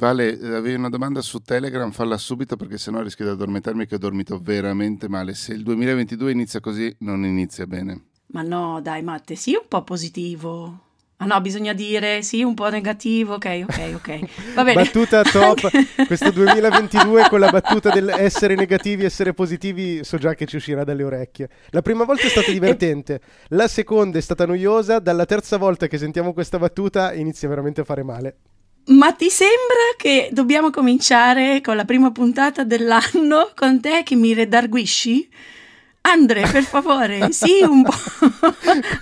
Vale, avevi una domanda su Telegram, falla subito perché sennò rischio di addormentarmi che ho dormito veramente male. Se il 2022 inizia così, non inizia bene. Ma no, dai Matte, sii un po' positivo. Ah no, bisogna dire sì, un po' negativo, ok, ok, ok. Va bene. battuta top, questo 2022 con la battuta del essere negativi, essere positivi, so già che ci uscirà dalle orecchie. La prima volta è stata divertente, la seconda è stata noiosa, dalla terza volta che sentiamo questa battuta inizia veramente a fare male. Ma ti sembra che dobbiamo cominciare con la prima puntata dell'anno con te che mi redarguisci? Andre, per favore, sì, un po'.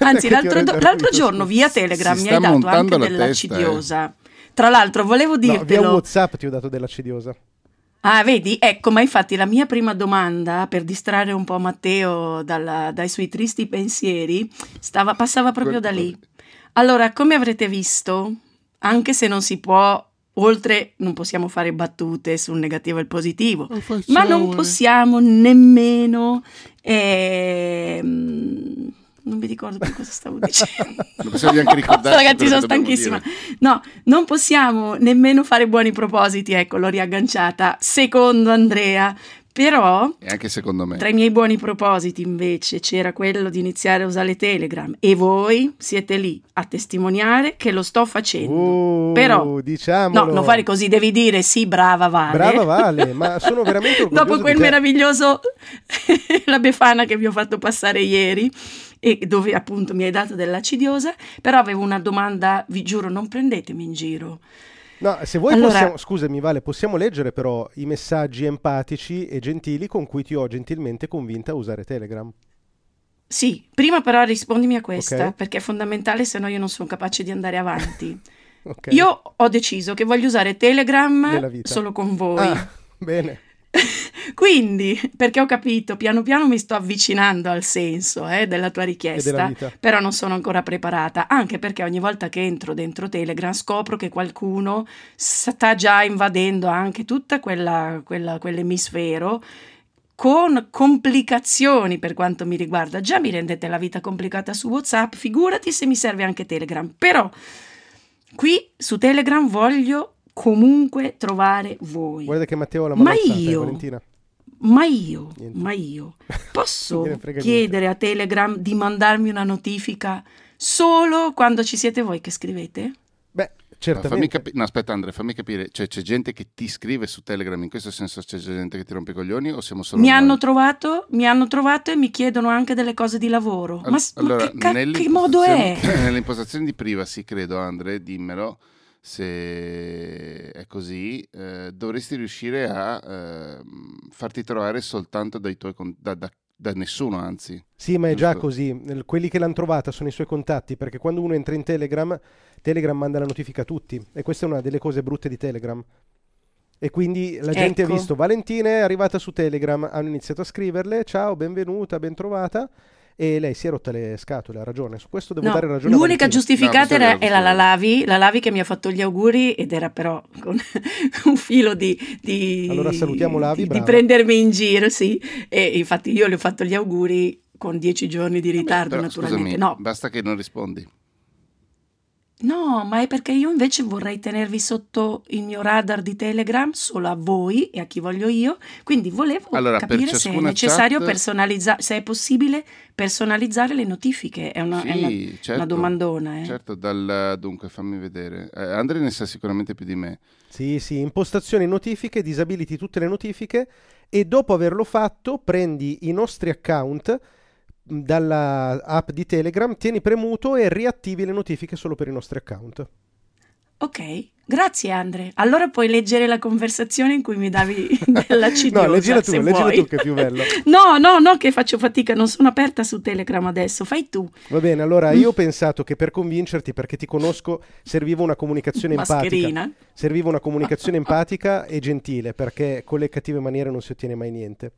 Anzi, l'altro, l'altro, giorno via Telegram mi hai dato anche dell'accidiosa. Eh. Tra l'altro, volevo dirtelo. No, via WhatsApp ti ho dato dell'accidiosa. Ah, vedi? Ecco, ma infatti la mia prima domanda, per distrarre un po' Matteo dalla, dai suoi tristi pensieri, stava, passava proprio da lì. Allora, come avrete visto, anche se non si può Oltre non possiamo fare battute sul negativo e il positivo, ma non possiamo nemmeno... Eh, non mi ricordo più cosa stavo dicendo. non possiamo neanche ricordare. Ragazzi, sono stanchissima. No, non possiamo nemmeno fare buoni propositi, ecco, l'ho riagganciata. Secondo Andrea, però, e anche secondo me, tra i miei buoni propositi invece c'era quello di iniziare a usare Telegram e voi siete lì a testimoniare che lo sto facendo. Uh, Però, diciamolo. no, non fare così, devi dire sì, brava Vale. Brava Vale, ma sono veramente Dopo quel meraviglioso, la befana che vi ho fatto passare ieri e dove appunto mi hai dato dell'acidiosa, però avevo una domanda, vi giuro, non prendetemi in giro. No, se vuoi allora... possiamo, scusami Vale, possiamo leggere però i messaggi empatici e gentili con cui ti ho gentilmente convinta a usare Telegram. Sì, prima però rispondimi a questa, okay. perché è fondamentale, se no io non sono capace di andare avanti. okay. Io ho deciso che voglio usare Telegram solo con voi. Ah, bene. Quindi, perché ho capito, piano piano mi sto avvicinando al senso eh, della tua richiesta, però non sono ancora preparata, anche perché ogni volta che entro dentro Telegram scopro che qualcuno sta già invadendo anche tutta quella, quella, quell'emisfero con complicazioni per quanto mi riguarda. Già mi rendete la vita complicata su WhatsApp, figurati se mi serve anche Telegram. Però qui su Telegram voglio comunque trovare voi. Guarda che Matteo ha la mano Ma alzata, io, Valentina. Ma io, Niente. ma io posso chiedere niente. a Telegram di mandarmi una notifica solo quando ci siete voi che scrivete? Beh, certamente. No, capi- no, aspetta Andrea, fammi capire, cioè, c'è gente che ti scrive su Telegram, in questo senso c'è gente che ti rompe i coglioni o siamo solo mi hanno, trovato, mi hanno trovato e mi chiedono anche delle cose di lavoro. All- ma, allora, ma che, ca- che modo è? Nell'impostazione di privacy, credo Andrea, dimmelo se è così, eh, dovresti riuscire a eh, farti trovare soltanto dai tuoi con- da, da, da, nessuno, anzi. Sì, ma è giusto? già così. Quelli che l'hanno trovata sono i suoi contatti, perché quando uno entra in Telegram, Telegram manda la notifica a tutti. E questa è una delle cose brutte di Telegram. E quindi la gente ecco. ha visto Valentina è arrivata su Telegram, hanno iniziato a scriverle, ciao, benvenuta, ben trovata e lei si è rotta le scatole, ha ragione, su questo devo no, dare ragione. L'unica giustificata no, era, era la Lavi, la Lavi che mi ha fatto gli auguri ed era però con un filo di, di allora salutiamo Lavi, di, di, prendermi in giro, sì, e infatti io le ho fatto gli auguri con dieci giorni di ritardo Vabbè, però, naturalmente. Scusami, no. Basta che non rispondi. No, ma è perché io invece vorrei tenervi sotto il mio radar di Telegram solo a voi e a chi voglio io, quindi volevo allora, capire se è necessario chat... personalizzare, se è possibile personalizzare le notifiche, è una, sì, è una, certo, una domandona. Eh. Certo, dal, dunque fammi vedere, eh, Andrea ne sa sicuramente più di me. Sì, sì, impostazioni notifiche, disabiliti tutte le notifiche e dopo averlo fatto prendi i nostri account dalla app di Telegram, tieni premuto e riattivi le notifiche solo per i nostri account. Ok, grazie Andre. Allora puoi leggere la conversazione in cui mi davi della cidiosa, No, leggila tu, leggila tu che è più bello. no, no, no, che faccio fatica, non sono aperta su Telegram adesso, fai tu. Va bene, allora io ho pensato che per convincerti, perché ti conosco, serviva una comunicazione Mascherina. empatica. Serviva una comunicazione empatica e gentile, perché con le cattive maniere non si ottiene mai niente.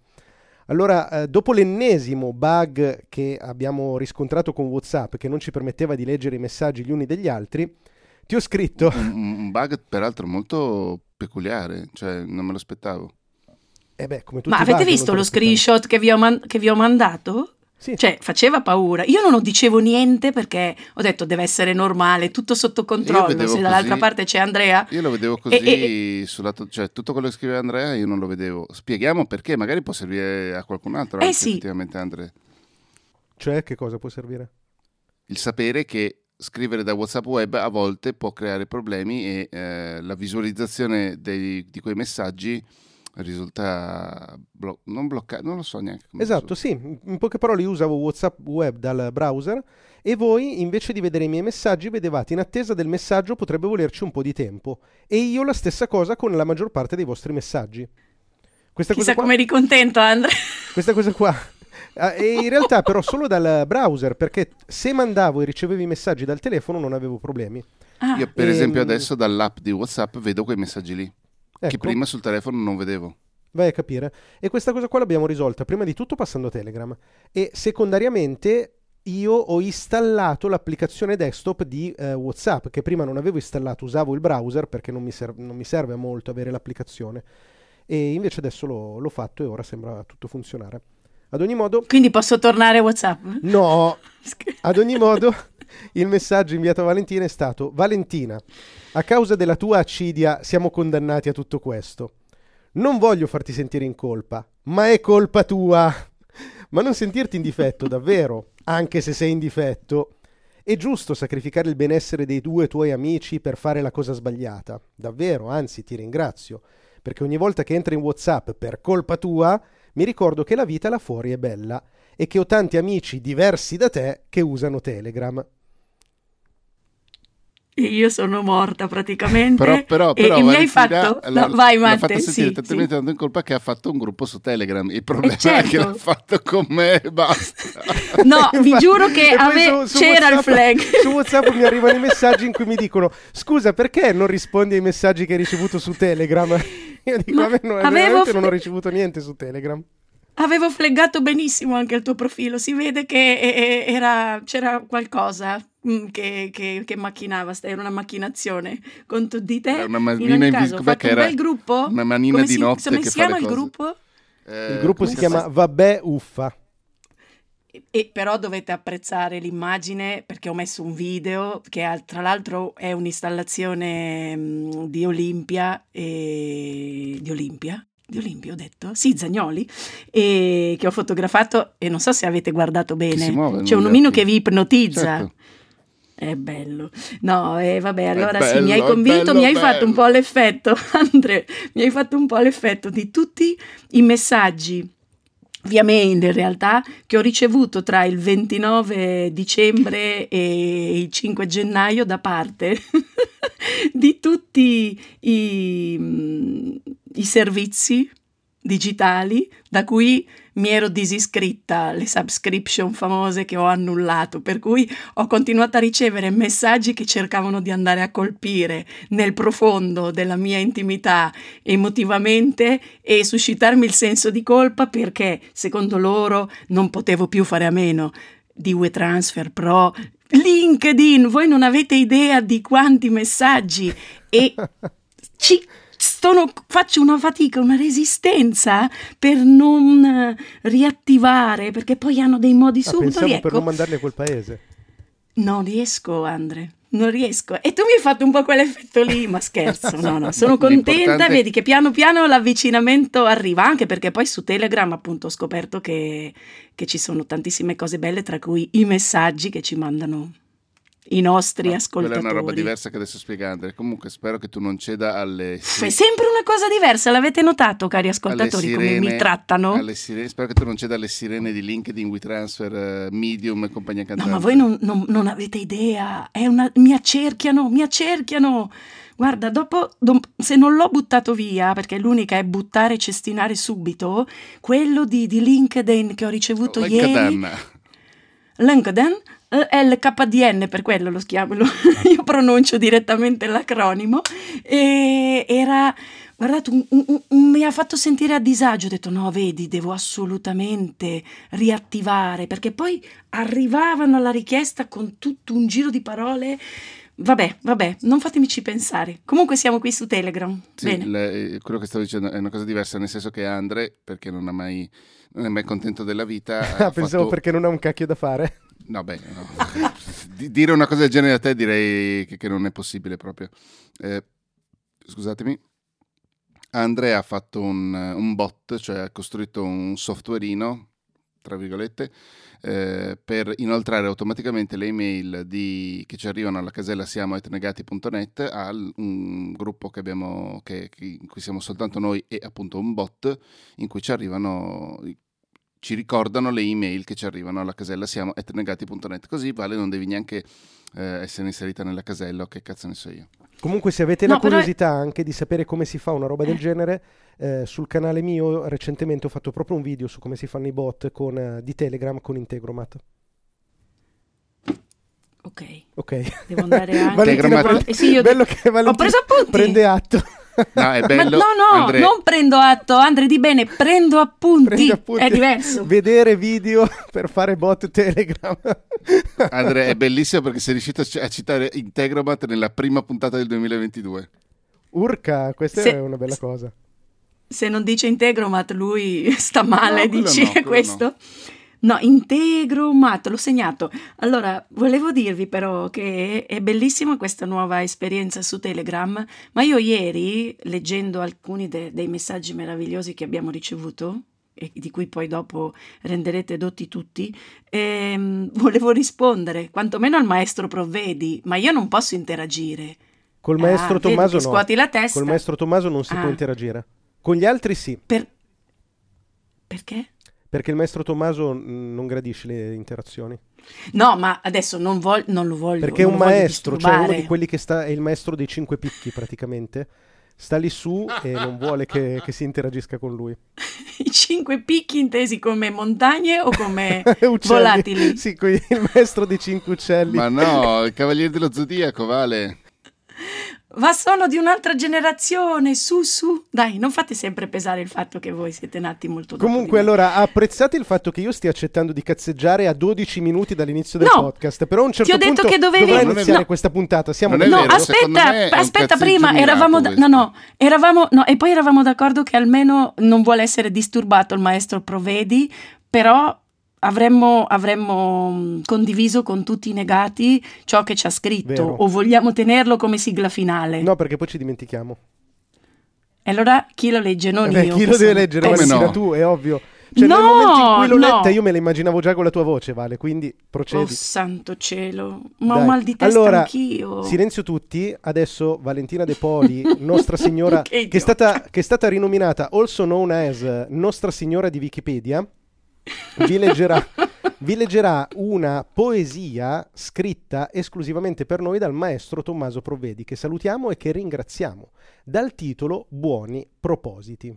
Allora, eh, dopo l'ennesimo bug che abbiamo riscontrato con WhatsApp, che non ci permetteva di leggere i messaggi gli uni degli altri, ti ho scritto... Un, un bug peraltro molto peculiare, cioè non me lo aspettavo. Eh beh, come Ma avete bug, visto lo screenshot che vi, man- che vi, ho mandato? Sì. Cioè, faceva paura. Io non dicevo niente perché ho detto deve essere normale, tutto sotto controllo. Se dall'altra parte c'è Andrea. Io lo vedevo così, e, e, lato, cioè tutto quello che scriveva Andrea io non lo vedevo. Spieghiamo perché, magari può servire a qualcun altro. Eh anche, sì. Effettivamente, Andrea. Cioè, che cosa può servire? Il sapere che scrivere da WhatsApp web a volte può creare problemi e eh, la visualizzazione dei, di quei messaggi risulta blo- non bloccato, non lo so neanche. Esatto, sì, in poche parole io usavo WhatsApp web dal browser e voi invece di vedere i miei messaggi vedevate in attesa del messaggio potrebbe volerci un po' di tempo e io la stessa cosa con la maggior parte dei vostri messaggi. Questa Chissà cosa qua, come eri contento Andrea. Questa cosa qua. Ah, e in realtà però solo dal browser perché se mandavo e ricevevo i messaggi dal telefono non avevo problemi. Ah. Io per e... esempio ehm, adesso dall'app di WhatsApp vedo quei messaggi lì. Ecco. Che prima sul telefono non vedevo. Vai a capire. E questa cosa qua l'abbiamo risolta prima di tutto passando a Telegram. E secondariamente io ho installato l'applicazione desktop di eh, WhatsApp, che prima non avevo installato, usavo il browser perché non mi, ser- non mi serve molto avere l'applicazione. E invece adesso l'ho, l'ho, fatto e ora sembra tutto funzionare. Ad ogni modo... Quindi posso tornare a WhatsApp? No! Ad ogni modo, il messaggio inviato a Valentina è stato Valentina, a causa della tua accidia siamo condannati a tutto questo. Non voglio farti sentire in colpa, ma è colpa tua. Ma non sentirti in difetto, davvero, anche se sei in difetto. È giusto sacrificare il benessere dei due tuoi amici per fare la cosa sbagliata. Davvero, anzi, ti ringrazio. Perché ogni volta che entro in WhatsApp per colpa tua, mi ricordo che la vita là fuori è bella e che ho tanti amici diversi da te che usano Telegram io sono morta praticamente. Però, però, però e, mi hai fatto. La, no, vai, Matte. fatto sentire sì, talmente sì. in colpa che ha fatto un gruppo su Telegram. Il problema certo. è che l'ha fatto con me e basta. No, vi giuro che a me su, su c'era WhatsApp, il flag. Su WhatsApp mi arrivano i messaggi in cui mi dicono: Scusa, perché non rispondi ai messaggi che hai ricevuto su Telegram? Io dico: avevo... non ho ricevuto niente su Telegram. Avevo fleggato benissimo anche il tuo profilo, si vede che era, c'era qualcosa mm, che, che, che, macchinava, era una macchinazione contro di te. Era una manina in caso, ho un bel gruppo. Una manina come di si, notte come si chiama il gruppo? Eh, il gruppo si chiama Vabbè Uffa. E, e, però dovete apprezzare l'immagine perché ho messo un video che tra l'altro è un'installazione mh, mm, di Olimpia e di Olimpia di Olimpio ho detto? Sì, Zagnoli, e che ho fotografato e non so se avete guardato bene. Muove, C'è un omino che vi ipnotizza. Certo. È bello. No, e eh, vabbè, allora bello, sì, mi hai convinto, bello, mi hai bello. fatto un po' l'effetto, Andre, mi hai fatto un po' l'effetto di tutti i messaggi via mail in realtà che ho ricevuto tra il 29 dicembre e il 5 gennaio da parte di tutti i, i servizi digitali da cui mi ero disiscritta, le subscription famose che ho annullato, per cui ho continuato a ricevere messaggi che cercavano di andare a colpire nel profondo della mia intimità emotivamente e suscitarmi il senso di colpa perché secondo loro non potevo più fare a meno di WeTransfer Pro, LinkedIn, voi non avete idea di quanti messaggi e ci Stono, faccio una fatica, una resistenza per non riattivare, perché poi hanno dei modi ah, subito. Ecco. per non mandarli a quel paese. Non riesco, Andre. Non riesco. E tu mi hai fatto un po' quell'effetto lì, ma scherzo, no, no, sono contenta, vedi che piano piano l'avvicinamento arriva, anche perché poi su Telegram appunto ho scoperto che, che ci sono tantissime cose belle, tra cui i messaggi che ci mandano i nostri no, ascoltatori. Quella è una roba diversa che adesso spiega Andrea. Comunque spero che tu non ceda alle... È sempre una cosa diversa, l'avete notato cari ascoltatori sirene, come mi trattano? Sirene, spero che tu non ceda alle sirene di LinkedIn, WeTransfer, uh, Medium e compagnia cantante. No, ma voi non, non, non avete idea, una, mi accerchiano, mi accerchiano. Guarda, dopo, se non l'ho buttato via, perché l'unica è buttare e cestinare subito, quello di, di LinkedIn che ho ricevuto oh, LinkedIn. ieri... LinkedIn è l'KDN, per quello lo chiamo, lo, io pronuncio direttamente l'acronimo, e era, guardate, un, un, un, mi ha fatto sentire a disagio, ho detto no, vedi, devo assolutamente riattivare, perché poi arrivavano alla richiesta con tutto un giro di parole vabbè, vabbè, non fatemici pensare. Comunque siamo qui su Telegram. Sì, le, quello che stavo dicendo è una cosa diversa, nel senso che Andre, perché non, mai, non è mai contento della vita... Ah, pensavo fatto... perché non ha un cacchio da fare. No, beh, no. dire una cosa del genere a te direi che, che non è possibile proprio. Eh, scusatemi. Andrea ha fatto un, un, bot, cioè ha costruito un softwareino, tra virgolette, eh, per inoltrare automaticamente le email di, che ci arrivano alla casella siamo.negati.net a un gruppo che abbiamo, che, che, in cui siamo soltanto noi e appunto un bot in cui ci arrivano ci ricordano le email che ci arrivano alla casella. Siamo.negati.net così Vale non devi neanche eh, essere inserita nella casella o che cazzo ne so io. Comunque se avete no, la curiosità è... anche di sapere come si fa una roba del genere eh, sul canale mio recentemente ho fatto proprio un video su come si fanno i bot con, uh, di Telegram con Integromat. Ok. Ok. Devo andare anche Integromat... prende... eh sì, io... bello che Valentina ho preso appunti. prende atto No, è bello. Ma no, no, Andre... non prendo atto, Andre di bene, prendo appunti. Appunti. È diverso. Vedere video per fare bot Telegram. Andre, è bellissimo perché sei riuscito a citare Integromat nella prima puntata del 2022. Urca, questa Se... è una bella cosa. Se non dice Integromat, lui sta male, no, dici no, questo? No. No, integro matto, l'ho segnato. Allora, volevo dirvi però che è bellissima questa nuova esperienza su Telegram, ma io ieri, leggendo alcuni de- dei messaggi meravigliosi che abbiamo ricevuto, e di cui poi dopo renderete dotti tutti, ehm, volevo rispondere, quantomeno al maestro provvedi, ma io non posso interagire. Col maestro ah, Tommaso no. Scuoti la testa. Col maestro Tommaso non si ah. può interagire. Con gli altri sì. Per... Perché? Perché il maestro Tommaso non gradisce le interazioni. No, ma adesso non, vol- non lo voglio. Perché è un maestro, cioè uno di quelli che sta, è il maestro dei cinque picchi praticamente. Sta lì su e non vuole che, che si interagisca con lui. I cinque picchi intesi come montagne o come volatili? Sì, il maestro dei cinque uccelli. Ma no, il cavaliere dello zodiaco, vale. Ma sono di un'altra generazione, su su. Dai, non fate sempre pesare il fatto che voi siete nati molto dopo. Comunque, allora, apprezzate il fatto che io stia accettando di cazzeggiare a 12 minuti dall'inizio del no, podcast, però a un certo ti ho punto detto che dovevi... dovrà iniziare no. questa puntata. Siamo non No, vero, aspetta, aspetta prima, eravamo da... no, no, eravamo no, e poi eravamo d'accordo che almeno non vuole essere disturbato il maestro Provedi, però avremmo, avremmo, mm, condiviso con tutti i negati ciò che ci ha scritto Vero. o vogliamo tenerlo come sigla finale? No, perché poi ci dimentichiamo. E allora chi lo legge? Non Beh, io. Chi lo deve leggere? Valentina, no. tu, è ovvio. Cioè, no, nel momento in cui l'ho no. letta, io me la immaginavo già con la tua voce, Vale. Quindi procedi. Oh, santo cielo, ma Dai. ho mal di testa allora, anch'io. Silenzio tutti. Adesso Valentina De Poli, Nostra Signora, che, che, è stata, che, è stata, rinominata also known as Nostra Signora di Wikipedia vi leggerà, vi leggerà una poesia scritta esclusivamente per noi dal maestro Tommaso Provvedi, che salutiamo e che ringraziamo, dal titolo Buoni propositi.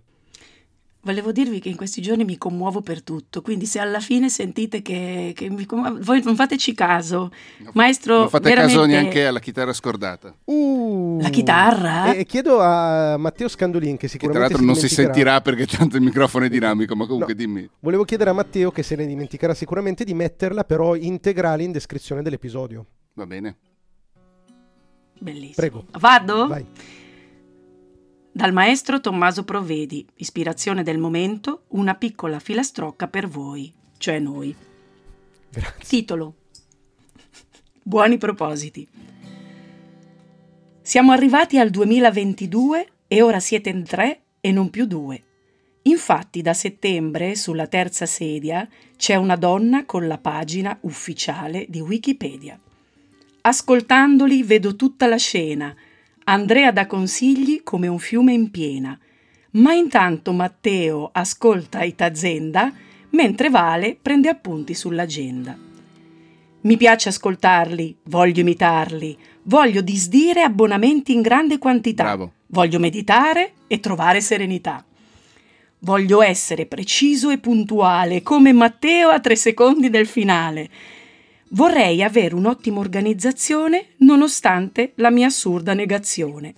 Volevo dirvi che in questi giorni mi commuovo per tutto, quindi se alla fine sentite che, che mi commuovo, voi non fateci caso, maestro. Non fate veramente... caso neanche alla chitarra scordata. Uh, la chitarra? E chiedo a Matteo Scandolin, che sicuramente. Che tra l'altro non si sentirà perché tanto il microfono è dinamico, ma comunque no, dimmi. Volevo chiedere a Matteo, che se ne dimenticherà sicuramente, di metterla però integrale in descrizione dell'episodio. Va bene. Bellissimo. Prego. Vado? Vai. Dal maestro Tommaso Provvedi, ispirazione del momento, una piccola filastrocca per voi, cioè noi. Grazie. Titolo. Buoni propositi. Siamo arrivati al 2022 e ora siete in tre e non più due. Infatti da settembre sulla terza sedia c'è una donna con la pagina ufficiale di Wikipedia. Ascoltandoli vedo tutta la scena Andrea dà consigli come un fiume in piena, ma intanto Matteo ascolta Itazenda mentre Vale prende appunti sull'agenda. Mi piace ascoltarli, voglio imitarli, voglio disdire abbonamenti in grande quantità, Bravo. voglio meditare e trovare serenità. Voglio essere preciso e puntuale come Matteo a tre secondi del finale Vorrei avere un'ottima organizzazione nonostante la mia assurda negazione.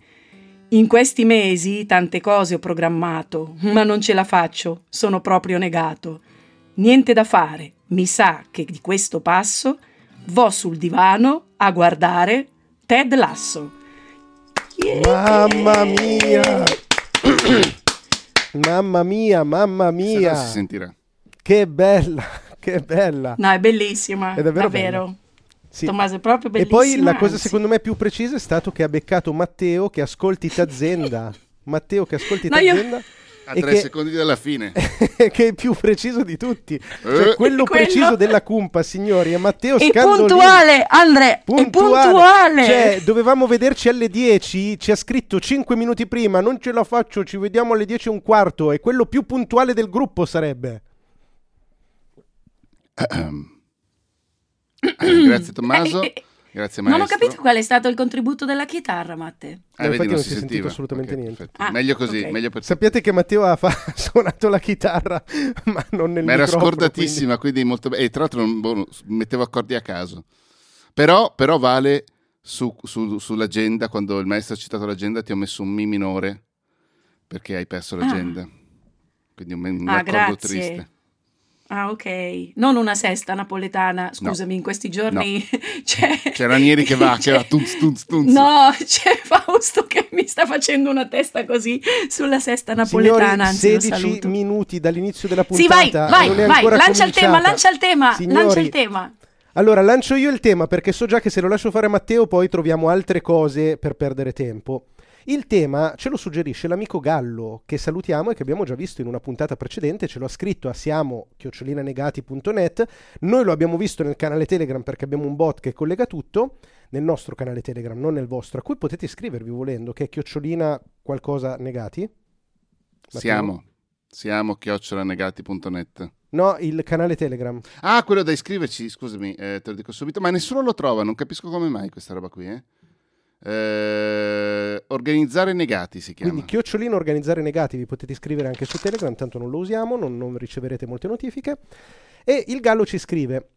In questi mesi tante cose ho programmato, ma non ce la faccio, sono proprio negato. Niente da fare, mi sa che di questo passo vo sul divano a guardare Ted Lasso. Yeah. Mamma mia! mamma mia, mamma mia! si sentirà. Che bella, che bella! No, è bellissima, è davvero. davvero. Sì. Tommaso è proprio bellissima. E poi la cosa anzi. secondo me più precisa è stato che ha beccato Matteo che ascolti Tazenda. Matteo che ascolti no, Tazenda. Io... A tre che, secondi dalla fine. che è il più preciso di tutti. Cioè, eh. quello, quello, preciso della cumpa, signori, è Matteo è Scandolini. puntuale, Andre, puntuale. è puntuale. Cioè, dovevamo vederci alle 10, ci ha scritto 5 minuti prima, non ce la faccio, ci vediamo alle 10 e un quarto. È quello più puntuale del gruppo sarebbe. Grazie Tommaso. Eh, eh, Grazie maestro. Non ho capito qual è stato il contributo della chitarra, Matte. Eh, infatti non, non si, si sentito assolutamente okay, niente. Ah, meglio così, okay. meglio per Sappiate che Matteo ha fa- suonato la chitarra, ma non nel ma era scordatissima, quindi, quindi molto bene. E tra l'altro boh, mettevo accordi a caso. Però, però vale su, su, sull'agenda, quando il maestro ha citato l'agenda, ti ho messo un Mi minore perché hai perso l'agenda. Ah. Quindi un, un ah, accordo grazie. triste. Ah, ok. Non una sesta napoletana, scusami, no. in questi giorni no. c'è... C'è Ranieri che va, che va, tunz, tunz, tunz. No, c'è Fausto che mi sta facendo una testa così sulla sesta napoletana, Signori, 16 minuti dall'inizio della puntata. Sì, vai, vai, vai, lancia il tema, lancia il tema, Signori, lancia il tema. Allora, lancio io il tema perché so già che se lo lascio fare a Matteo poi troviamo altre cose per perdere tempo. Il tema ce lo suggerisce l'amico Gallo, che salutiamo e che abbiamo già visto in una puntata precedente, ce l'ha scritto a siamo-negati.net, noi lo abbiamo visto nel canale Telegram perché abbiamo un bot che collega tutto, nel nostro canale Telegram, non nel vostro, a cui potete iscrivervi volendo, che è chiocciolina qualcosa negati. Matteo? Siamo, siamo chiocciolanegati.net. No, il canale Telegram. Ah, quello da iscriverci, scusami, eh, te lo dico subito, ma nessuno lo trova, non capisco come mai questa roba qui, eh. Eh, organizzare negati si chiama. Quindi chiocciolino organizzare negati, vi potete iscrivere anche su Telegram, tanto non lo usiamo, non, non riceverete molte notifiche. E il Gallo ci scrive,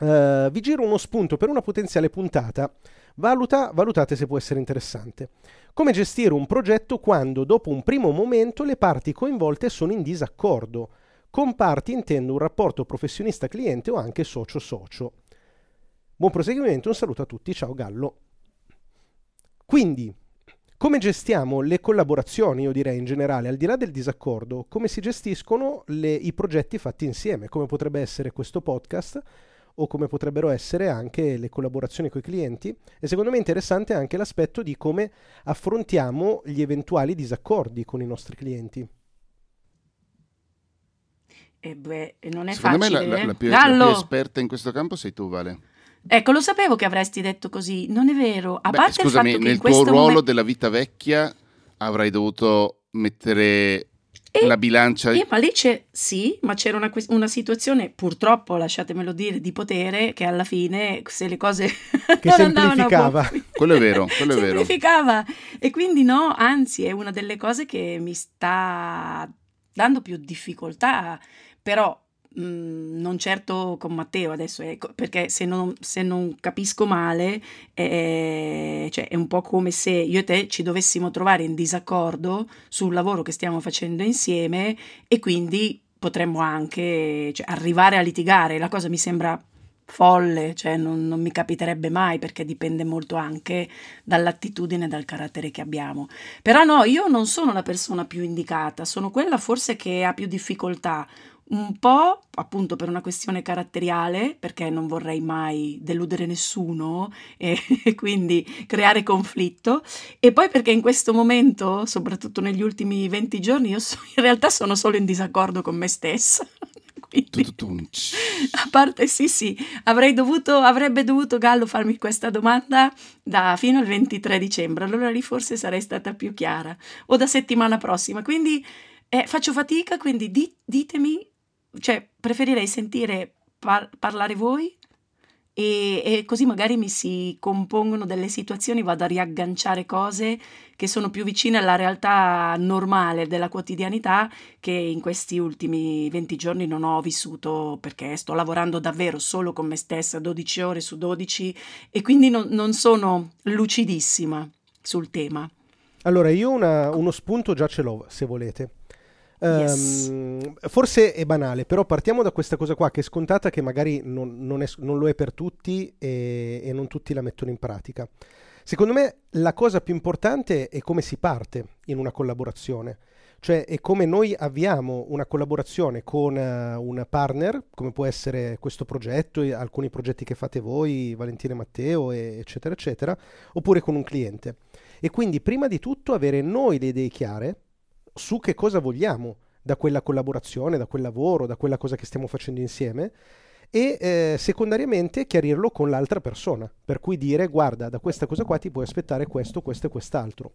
uh, vi giro uno spunto per una potenziale puntata, Valuta, valutate se può essere interessante. Come gestire un progetto quando dopo un primo momento le parti coinvolte sono in disaccordo? Con parti intendo un rapporto professionista-cliente o anche socio-socio. Buon proseguimento, un saluto a tutti, ciao Gallo. Quindi, come gestiamo le collaborazioni, io direi in generale, al di là del disaccordo, come si gestiscono le, i progetti fatti insieme, come potrebbe essere questo podcast o come potrebbero essere anche le collaborazioni con i clienti. E secondo me è interessante anche l'aspetto di come affrontiamo gli eventuali disaccordi con i nostri clienti. E beh, non è secondo facile. me la, la, la, eh. più, la più esperta in questo campo sei tu, Vale. Ecco, lo sapevo che avresti detto così, non è vero. A Beh, parte scusami, il fatto nel che tuo ruolo momento... della vita vecchia avrai dovuto mettere e, la bilancia. Eh, ma lì c'è, sì, ma c'era una, una, situazione, purtroppo, lasciatemelo dire, di potere che alla fine, se le cose che semplificava. quello è vero, quello è vero. Semplificava. E quindi no, anzi, è una delle cose che mi sta dando più difficoltà, però Mhmm, non certo con Matteo adesso, ecco, perché se non, se non capisco male, eh, cioè è un po' come se io e te ci dovessimo trovare in disaccordo sul lavoro che stiamo facendo insieme e quindi potremmo anche cioè, arrivare a litigare. La cosa mi sembra folle, cioè non, non, mi capiterebbe mai perché dipende molto anche dall'attitudine e dal carattere che abbiamo. Però no, io non sono la persona più indicata, sono quella forse che ha più difficoltà un po' appunto per una questione caratteriale, perché non vorrei mai deludere nessuno e, quindi creare conflitto, e poi perché in questo momento, soprattutto negli ultimi 20 giorni, io so, in realtà sono solo in disaccordo con me stessa. Quindi, a parte sì, sì, avrei dovuto, avrebbe dovuto Gallo farmi questa domanda da fino al 23 dicembre, allora lì forse sarei stata più chiara, o da settimana prossima. Quindi eh, faccio fatica, quindi di, ditemi cioè preferirei sentire par- parlare voi e, e, così magari mi si compongono delle situazioni, vado a riagganciare cose che sono più vicine alla realtà normale della quotidianità che in questi ultimi 20 giorni non ho vissuto perché sto lavorando davvero solo con me stessa 12 ore su 12 e quindi non, non sono lucidissima sul tema. Allora, io una, uno spunto già ce l'ho, se volete. Yes. Um, forse è banale, però partiamo da questa cosa qua che è scontata, che magari non, non, è, non lo è per tutti e, e, non tutti la mettono in pratica. Secondo me la cosa più importante è come si parte in una collaborazione. Cioè è come noi avviamo una collaborazione con uh, un partner, come può essere questo progetto, alcuni progetti che fate voi, Valentina e Matteo, e eccetera, eccetera, oppure con un cliente. E quindi prima di tutto avere noi le idee chiare su che cosa vogliamo da quella collaborazione, da quel lavoro, da quella cosa che stiamo facendo insieme e eh, secondariamente chiarirlo con l'altra persona, per cui dire guarda da questa cosa qua ti puoi aspettare questo, questo e quest'altro.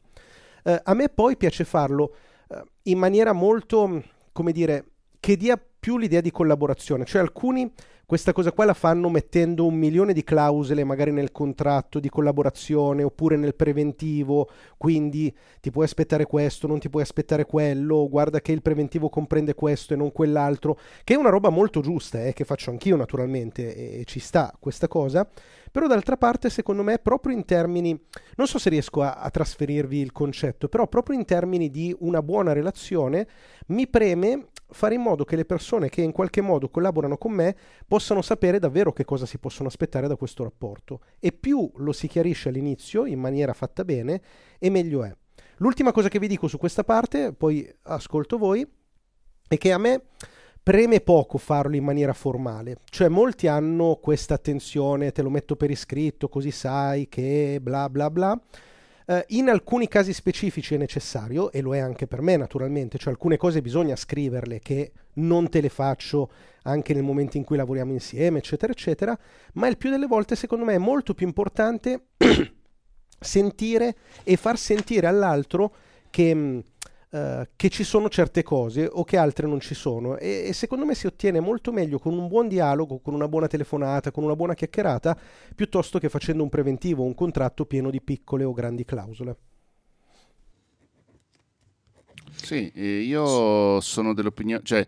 Eh, a me poi piace farlo eh, in maniera molto, come dire, che dia più l'idea di collaborazione, cioè alcuni questa cosa qua la fanno mettendo un milione di clausole magari nel contratto di collaborazione oppure nel preventivo, quindi ti puoi aspettare questo, non ti puoi aspettare quello, guarda che il preventivo comprende questo e non quell'altro, che è una roba molto giusta, eh, che faccio anch'io naturalmente e, ci sta questa cosa, però d'altra parte secondo me proprio in termini, non so se riesco a, a trasferirvi il concetto, però proprio in termini di una buona relazione mi preme fare in modo che le persone che in qualche modo collaborano con me possano sapere davvero che cosa si possono aspettare da questo rapporto. E più lo si chiarisce all'inizio in maniera fatta bene, e meglio è. L'ultima cosa che vi dico su questa parte, poi ascolto voi, è che a me preme poco farlo in maniera formale, cioè molti hanno questa attenzione, te lo metto per iscritto così sai che bla bla bla. Uh, in alcuni casi specifici è necessario, e lo è anche per me naturalmente, cioè alcune cose bisogna scriverle che non te le faccio anche nel momento in cui lavoriamo insieme, eccetera, eccetera, ma il più delle volte secondo me è molto più importante sentire e far sentire all'altro che mm, Uh, che ci sono certe cose o che altre non ci sono e, e, secondo me si ottiene molto meglio con un buon dialogo, con una buona telefonata, con una buona chiacchierata, piuttosto che facendo un preventivo o un contratto pieno di piccole o grandi clausole. Sì, io sono dell'opinione, cioè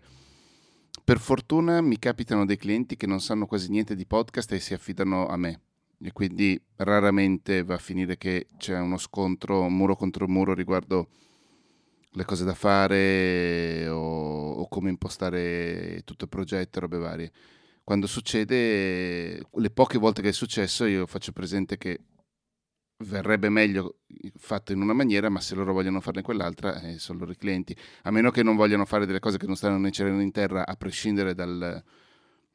per fortuna mi capitano dei clienti che non sanno quasi niente di podcast e si affidano a me e quindi raramente va a finire che c'è uno scontro muro contro muro riguardo le cose da fare o, o, come impostare tutto il progetto, robe varie. Quando succede, le poche volte che è successo, io faccio presente che verrebbe meglio fatto in una maniera, ma se loro vogliono farne quell'altra, eh, sono loro i clienti. A meno che non vogliano fare delle cose che non stanno né cielo in terra, a prescindere dal,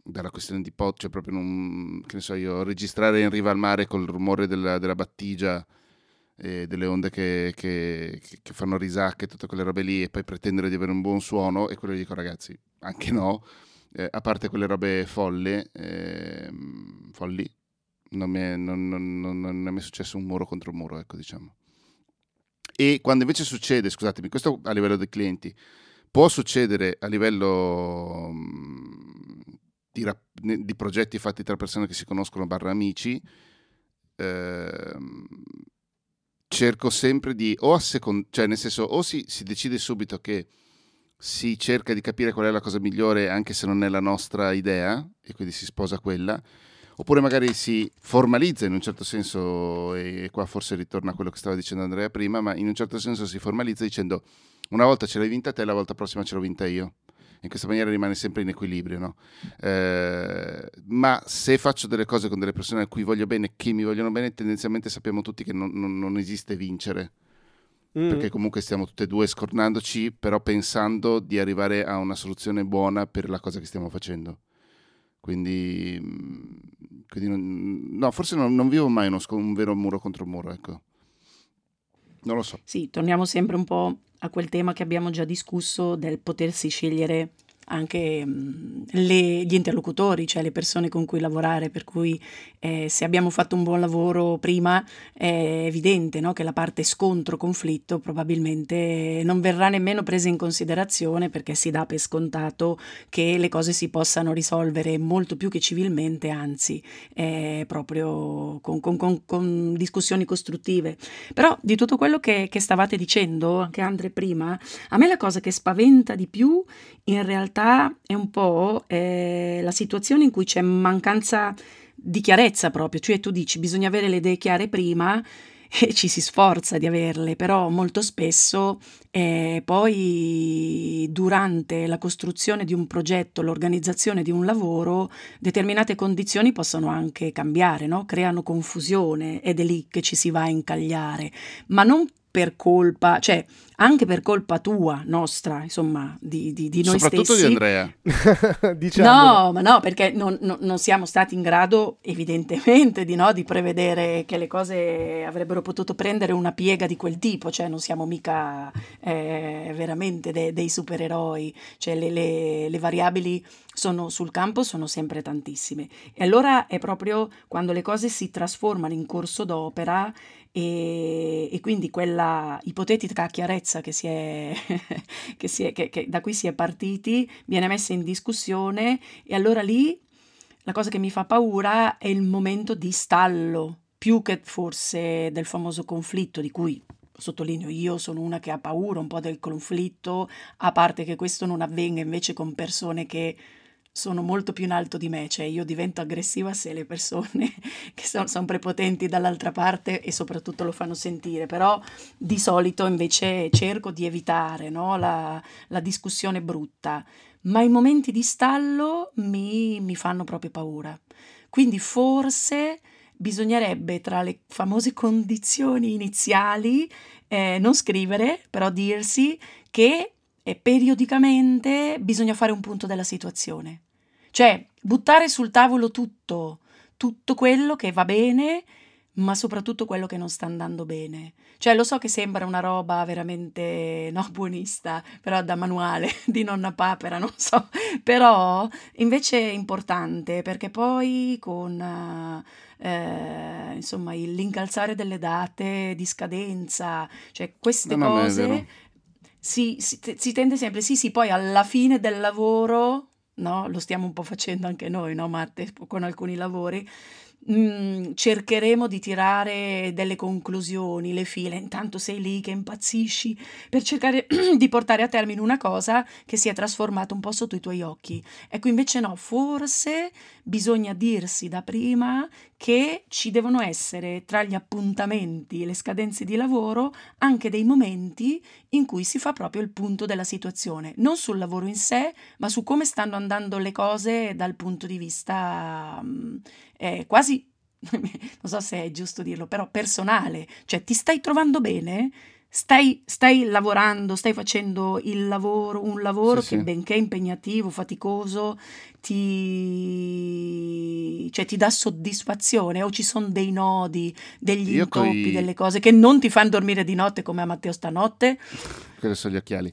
dalla questione di pot, cioè proprio non, che ne so io, registrare in riva al mare col rumore della, della battigia delle onde che, che, che, fanno risacche, tutte quelle robe lì, e poi pretendere di avere un buon suono, e quello gli dico ragazzi, anche no, eh, a parte quelle robe folle, eh, folli, non è, non, non, non è mai successo un muro contro un muro, ecco diciamo. E quando invece succede, scusatemi, questo a livello dei clienti, può succedere a livello mm, di, di, progetti fatti tra persone che si conoscono barra amici, eh, cerco sempre di o assecondare, cioè nel senso o si, si, decide subito che si cerca di capire qual è la cosa migliore anche se non è la nostra idea e quindi si sposa quella, oppure magari si formalizza in un certo senso, e qua forse ritorna a quello che stava dicendo Andrea prima, ma in un certo senso si formalizza dicendo una volta ce l'hai vinta te, la volta prossima ce l'ho vinta io in questa maniera rimane sempre in equilibrio. No? Eh, ma se faccio delle cose con delle persone a cui voglio bene, che mi vogliono bene, tendenzialmente sappiamo tutti che non, non, non esiste vincere. Mm. Perché comunque stiamo tutte e due scornandoci, però pensando di arrivare a una soluzione buona per la cosa che stiamo facendo. Quindi, mm, quindi non, no, forse non, non vivo mai uno, un vero muro contro muro, ecco. Non lo so. Sì, torniamo sempre un po' a quel tema che abbiamo già discusso del potersi scegliere anche mm, le, gli interlocutori, cioè le persone con cui lavorare, per cui eh, se abbiamo fatto un buon lavoro prima è evidente no? che la parte scontro-conflitto probabilmente non verrà nemmeno presa in considerazione perché si dà per scontato che le cose si possano risolvere molto più che civilmente, anzi eh, proprio con, con, con, con, discussioni costruttive. Però di tutto quello che, che stavate dicendo, anche Andre prima, a me la cosa che spaventa di più in realtà realtà è un po' eh, la situazione in cui c'è mancanza di chiarezza proprio, cioè tu dici bisogna avere le idee chiare prima e ci si sforza di averle, però molto spesso eh, poi durante la costruzione di un progetto, l'organizzazione di un lavoro, determinate condizioni possono anche cambiare, no? creano confusione ed è lì che ci si va a incagliare, ma non per colpa, cioè anche per colpa tua, nostra, insomma, di, di, di noi Soprattutto stessi. di Andrea. diciamo. No, ma no, perché non, non, non, siamo stati in grado, evidentemente, di, no, di, prevedere che le cose avrebbero potuto prendere una piega di quel tipo, cioè non siamo mica eh, veramente de, dei supereroi, cioè le, le, le variabili sono sul campo sono sempre tantissime. E allora è proprio quando le cose si trasformano in corso d'opera e, e, quindi quella ipotetica chiarezza che, si è, che, si è, che, che da cui si è partiti viene messa in discussione e allora lì la cosa che mi fa paura è il momento di stallo, più che forse del famoso conflitto di cui sottolineo io sono una che ha paura un po' del conflitto, a parte che questo non avvenga invece con persone che sono molto più in alto di me, cioè io divento aggressiva se le persone che sono, sono, prepotenti dall'altra parte e soprattutto lo fanno sentire, però di solito invece cerco di evitare no? la, la, discussione brutta, ma i momenti di stallo mi, mi fanno proprio paura. Quindi forse bisognerebbe tra le famose condizioni iniziali eh, non scrivere, però dirsi che e periodicamente bisogna fare un punto della situazione. Cioè, buttare sul tavolo tutto, tutto quello che va bene, ma soprattutto quello che non sta andando bene. Cioè, lo so che sembra una roba veramente no, buonista, però da manuale di nonna papera, non so, però invece è importante perché poi con eh, insomma l'incalzare delle date di scadenza, cioè queste no, cose si, si, si, tende sempre, sì, sì, poi alla fine del lavoro, no? Lo stiamo un po' facendo anche noi, no, Matte, con alcuni lavori, mh, cercheremo di tirare delle conclusioni, le file, intanto sei lì che impazzisci per cercare di portare a termine una cosa che si è trasformata un po' sotto i tuoi occhi. Ecco, invece no, forse bisogna dirsi da prima che ci devono essere tra gli appuntamenti e le scadenze di lavoro anche dei momenti in cui si fa proprio il punto della situazione, non sul lavoro in sé, ma su come stanno andando le cose dal punto di vista eh, quasi, non so se è giusto dirlo, però personale, cioè ti stai trovando bene? Stai, stai, lavorando, stai facendo il lavoro, un lavoro sì, che sì. benché impegnativo, faticoso, ti, cioè, ti dà soddisfazione o ci sono dei nodi, degli Io intoppi, coi... delle cose che non ti fanno dormire di notte come a Matteo stanotte? Quelli sono gli occhiali.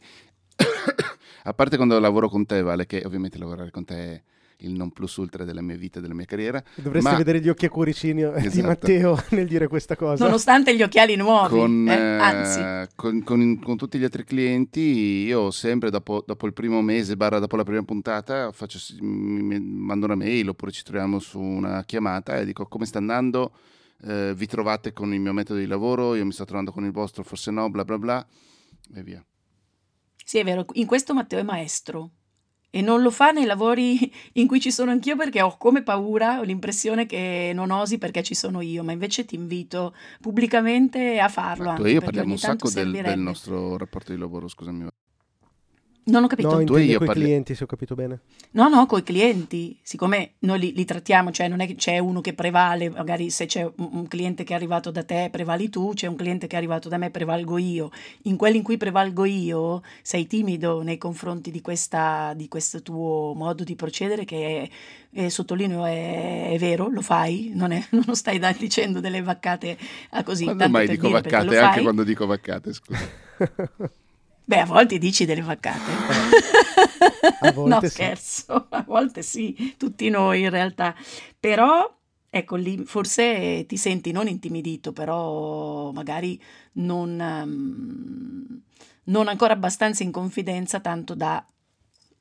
a parte quando lavoro con te, Vale, che ovviamente lavorare con te è il non plus ultra della mia vita, della mia carriera. Dovresti ma... vedere gli occhi a cuoricini esatto. di Matteo nel dire questa cosa. Nonostante gli occhiali nuovi, con, eh, anzi. Con, con, con, tutti gli altri clienti, io sempre dopo, dopo il primo mese, barra dopo la prima puntata, faccio, mi mando una mail oppure ci troviamo su una chiamata e dico come sta andando, eh, vi trovate con il mio metodo di lavoro, io mi sto trovando con il vostro, forse no, bla bla bla, e via. Sì, è vero, in questo Matteo è maestro e non lo fa nei lavori in cui ci sono anch'io perché ho come paura, ho l'impressione che non osi perché ci sono io, ma invece ti invito pubblicamente a farlo. Ma tu e io parliamo un sacco del, del, nostro rapporto di lavoro, scusami. Non ho capito. No, tu e io con i parli... clienti, se ho capito bene. No, no, con i clienti. Siccome noi li, li, trattiamo, cioè non è che c'è uno che prevale, magari se c'è un, un, cliente che è arrivato da te, prevali tu, c'è un cliente che è arrivato da me, prevalgo io. In quelli in cui prevalgo io, sei timido nei confronti di, questa, di questo tuo modo di procedere che è, è, sottolineo è, è, vero, lo fai, non, è, non stai da, dicendo delle vaccate a così. Quando mai dico dire, vaccate? Anche quando dico vaccate, scusa. Beh, a volte dici delle vaccate. a volte no, sì. scherzo, a volte sì, tutti noi in realtà. Però, ecco lì, forse ti senti non intimidito, però magari non, um, non ancora abbastanza in confidenza, tanto da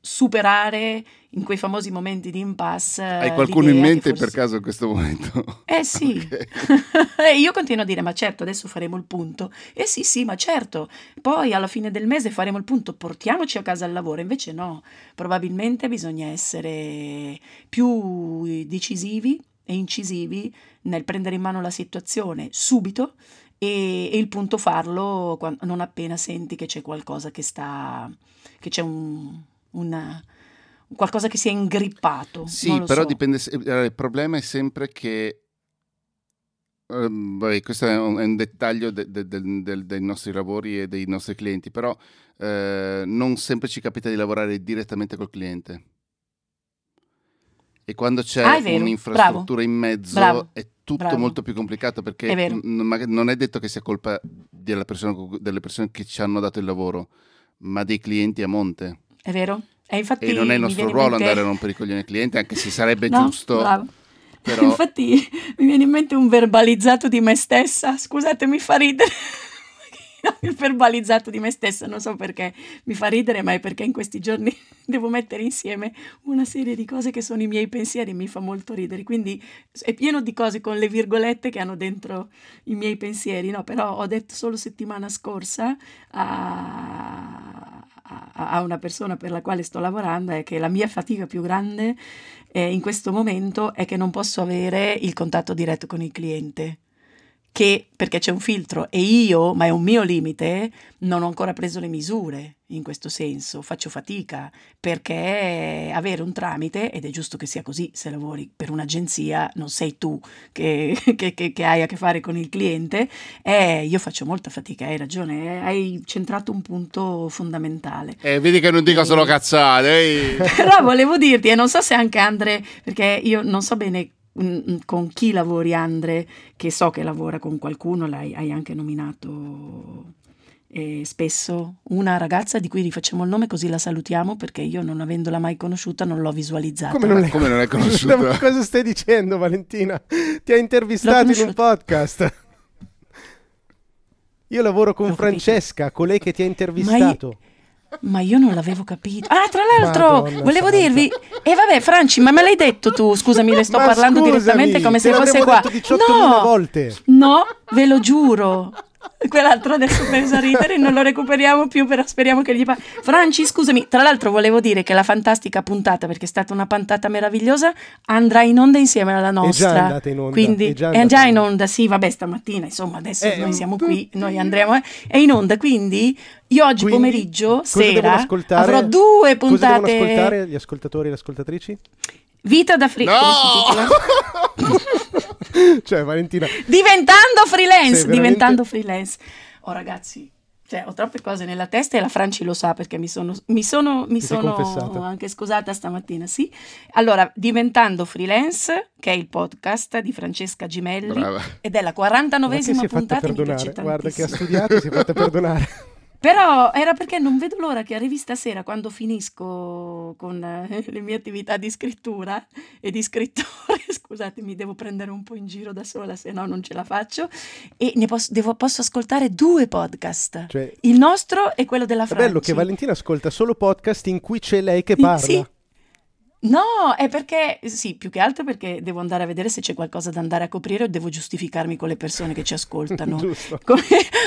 superare in quei famosi momenti di impasse. Hai qualcuno in mente forse... per caso in questo momento? Eh sì, okay. io continuo a dire ma certo adesso faremo il punto. Eh sì sì ma certo, poi alla fine del mese faremo il punto, portiamoci a casa al lavoro, invece no, probabilmente bisogna essere più decisivi e incisivi nel prendere in mano la situazione subito e, e il punto farlo quando, non appena senti che c'è qualcosa che sta, che c'è un, una, qualcosa che si è ingrippato. Sì, però so. dipende, eh, il problema è sempre che Uh, beh, questo è un, è un dettaglio de, de, de, dei nostri lavori e dei nostri clienti, però uh, non sempre ci capita di lavorare direttamente col cliente. E quando c'è ah, un'infrastruttura Bravo. in mezzo Bravo. è tutto Bravo. molto più complicato perché è n- non è detto che sia colpa persone, delle persone che ci hanno dato il lavoro, ma dei clienti a monte. È vero? E, infatti e non è il nostro ruolo mente... andare a rompere i coglioni ai clienti, anche se sarebbe no, giusto. Bravo. Però... Infatti mi viene in mente un verbalizzato di me stessa, scusate mi fa ridere il verbalizzato di me stessa, non so perché mi fa ridere, ma è perché in questi giorni devo mettere insieme una serie di cose che sono i miei pensieri e mi fa molto ridere. Quindi è pieno di cose con le virgolette che hanno dentro i miei pensieri, no? Però ho detto solo settimana scorsa a, a una persona per la quale sto lavorando è che la mia fatica più grande eh, in questo momento è che non posso avere il contatto diretto con il cliente che perché c'è un filtro e io, ma è un mio limite, non ho ancora preso le misure in questo senso, faccio fatica perché avere un tramite, ed è giusto che sia così, se lavori per un'agenzia non sei tu che, che, che, che hai a che fare con il cliente, eh, io faccio molta fatica, hai ragione, hai centrato un punto fondamentale. Eh, vedi che non dico solo cazzate. Però volevo dirti, e non so se anche Andre, perché io non so bene con chi lavori Andre, che so che lavora con qualcuno, l'hai hai anche nominato eh, spesso, una ragazza di cui rifacciamo il nome così la salutiamo perché io non avendola mai conosciuta non l'ho visualizzata. Come non, l'hai, Come non l'hai conosciuta? Cosa stai dicendo Valentina? Ti ha intervistato in un podcast. Io lavoro con Francesca, colei che ti ha intervistato. Ma io non l'avevo capito. Ah, tra l'altro, Madonna volevo santa. dirvi. E eh, vabbè, Franci, ma me l'hai detto tu? Scusami, le sto Ma parlando scusami, direttamente come se fosse qua. no, volte. no, ve lo giuro. Quell'altro adesso pensa a ridere, non lo recuperiamo più, però speriamo che gli parli. Franci, scusami, tra l'altro volevo dire che la fantastica puntata, perché è stata una puntata meravigliosa, andrà in onda insieme alla nostra. È già andata in onda. Quindi è già, è già in onda, sì, vabbè, stamattina, insomma, adesso eh, noi siamo qui, noi andremo, eh, è in onda, quindi io oggi quindi, pomeriggio, sera, avrò due puntate. Cosa devono ascoltare gli ascoltatori e le ascoltatrici? Vita da free. No! cioè, Valentina. Diventando freelance. Veramente... Diventando freelance. Oh, ragazzi. Cioè, ho troppe cose nella testa e la Franci lo sa perché mi sono, mi sono, mi sono anche scusata stamattina, sì. Allora, Diventando Freelance, che è il podcast di Francesca Gimelli, Brava. ed è la 49esima puntata. Guarda che ha studiato e si è fatta perdonare. Però era perché non vedo l'ora che arrivi stasera quando finisco con eh, le mie attività di scrittura e di scrittore. Scusatemi, devo prendere un po' in giro da sola, se no non ce la faccio. E ne posso, devo, posso ascoltare due podcast: cioè, il nostro e quello della Francia. È bello che Valentina ascolta solo podcast in cui c'è lei che parla. Sì. No, è perché, sì, più che altro perché devo andare a vedere se c'è qualcosa da andare a coprire o devo giustificarmi con le persone che ci ascoltano. Come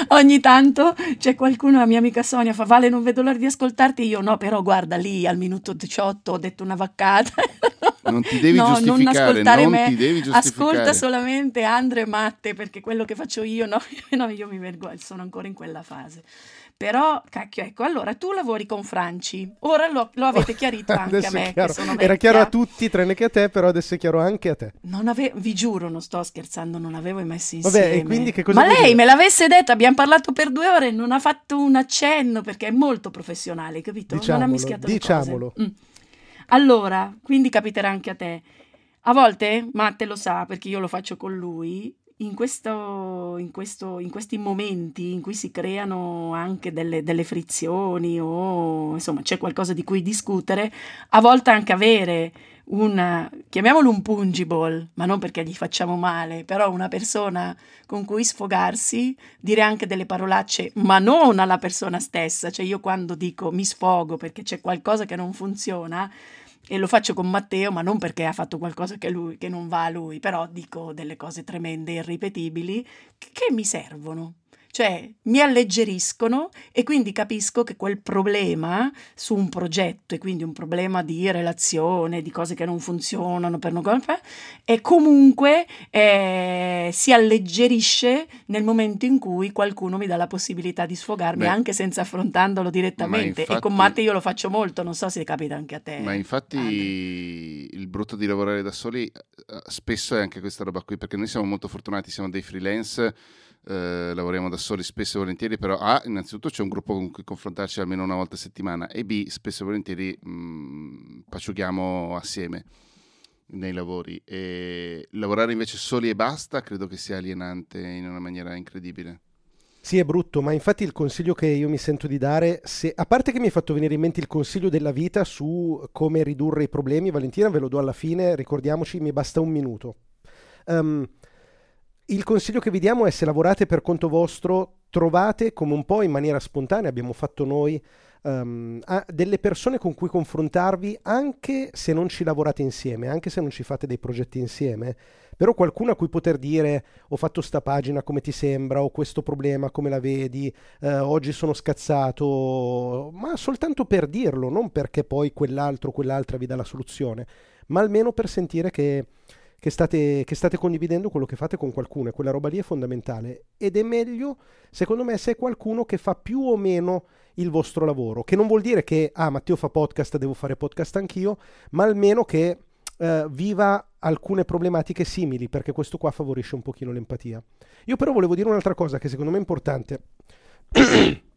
ogni tanto c'è qualcuno, la mia amica Sonia fa, Vale non vedo l'ora di ascoltarti, io no, però guarda lì al minuto 18 ho detto una vaccata. Non ti devi no, giustificare, non ascoltare non me, ti devi giustificare. ascolta solamente Andre Matte perché quello che faccio io, no, no io mi vergogno, sono ancora in quella fase. Però, cacchio, ecco, allora tu lavori con Franci, ora lo, lo avete chiarito anche a me. Era chiaro a tutti, tranne che a te, però adesso è chiaro anche a te. Non ave- vi giuro, non sto scherzando, non avevo messi insieme. Vabbè, e quindi che cosa Ma lei dire? me l'avesse detto, abbiamo parlato per due ore, non ha fatto un accenno perché è molto professionale, capito? Diciamolo, non ha mischiato diciamolo. Mm. Allora, quindi capiterà anche a te. A volte, Matte lo sa perché io lo faccio con lui, in, questo, in, questo, in, questi momenti in cui si creano anche delle, delle, frizioni o insomma c'è qualcosa di cui discutere, a volte anche avere un, chiamiamolo un pungible, ma non perché gli facciamo male, però una persona con cui sfogarsi, dire anche delle parolacce, ma non alla persona stessa, cioè io quando dico mi sfogo perché c'è qualcosa che non funziona, e lo faccio con Matteo, ma non perché ha fatto qualcosa che, lui, che non va a lui, però dico delle cose tremende, irripetibili, che, che mi servono. Cioè mi alleggeriscono e quindi capisco che quel problema su un progetto e quindi un problema di relazione, di cose che non funzionano per non e comunque eh, si alleggerisce nel momento in cui qualcuno mi dà la possibilità di sfogarmi Beh, anche senza affrontandolo direttamente infatti, e con Matte io lo faccio molto, non so se capita anche a te. Ma infatti Andre. il brutto di lavorare da soli eh, spesso è anche questa roba qui perché noi siamo molto fortunati, siamo dei freelance eh, lavoriamo da soli spesso e volentieri, però A, innanzitutto c'è un gruppo con cui confrontarci almeno una volta a settimana e B, spesso e volentieri mh, mm, paciughiamo assieme nei lavori e lavorare invece soli e basta credo che sia alienante in una maniera incredibile. Sì, è brutto, ma infatti il consiglio che io mi sento di dare, se, a parte che mi hai fatto venire in mente il consiglio della vita su come ridurre i problemi, Valentina ve lo do alla fine, ricordiamoci, mi basta un minuto. Um, il consiglio che vi diamo è se lavorate per conto vostro, trovate come un po' in maniera spontanea, abbiamo fatto noi, um, delle persone con cui confrontarvi anche se non ci lavorate insieme, anche se non ci fate dei progetti insieme, però qualcuno a cui poter dire ho fatto sta pagina come ti sembra, ho questo problema come la vedi, eh, oggi sono scazzato, ma soltanto per dirlo, non perché poi quell'altro o quell'altra vi dà la soluzione, ma almeno per sentire che che state, che state condividendo quello che fate con qualcuno e quella roba lì è fondamentale. Ed è meglio secondo me se è qualcuno che fa più o meno il vostro lavoro che non vuol dire che ah Matteo fa podcast devo fare podcast anch'io ma almeno che eh, viva alcune problematiche simili perché questo qua favorisce un pochino l'empatia. Io però volevo dire un'altra cosa che secondo me è importante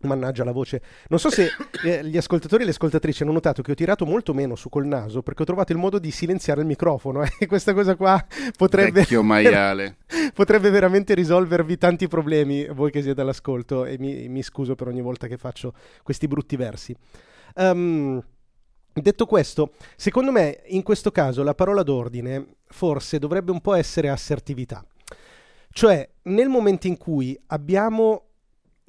Mannaggia la voce. Non so se eh, gli ascoltatori e le ascoltatrici hanno notato che ho tirato molto meno su col naso perché ho trovato il modo di silenziare il microfono eh? questa cosa qua potrebbe, potrebbe veramente risolvervi tanti problemi voi che siete all'ascolto e mi, mi scuso per ogni volta che faccio questi brutti versi. Um, detto questo, secondo me in questo caso la parola d'ordine forse dovrebbe un po' essere assertività. Cioè, nel momento in cui abbiamo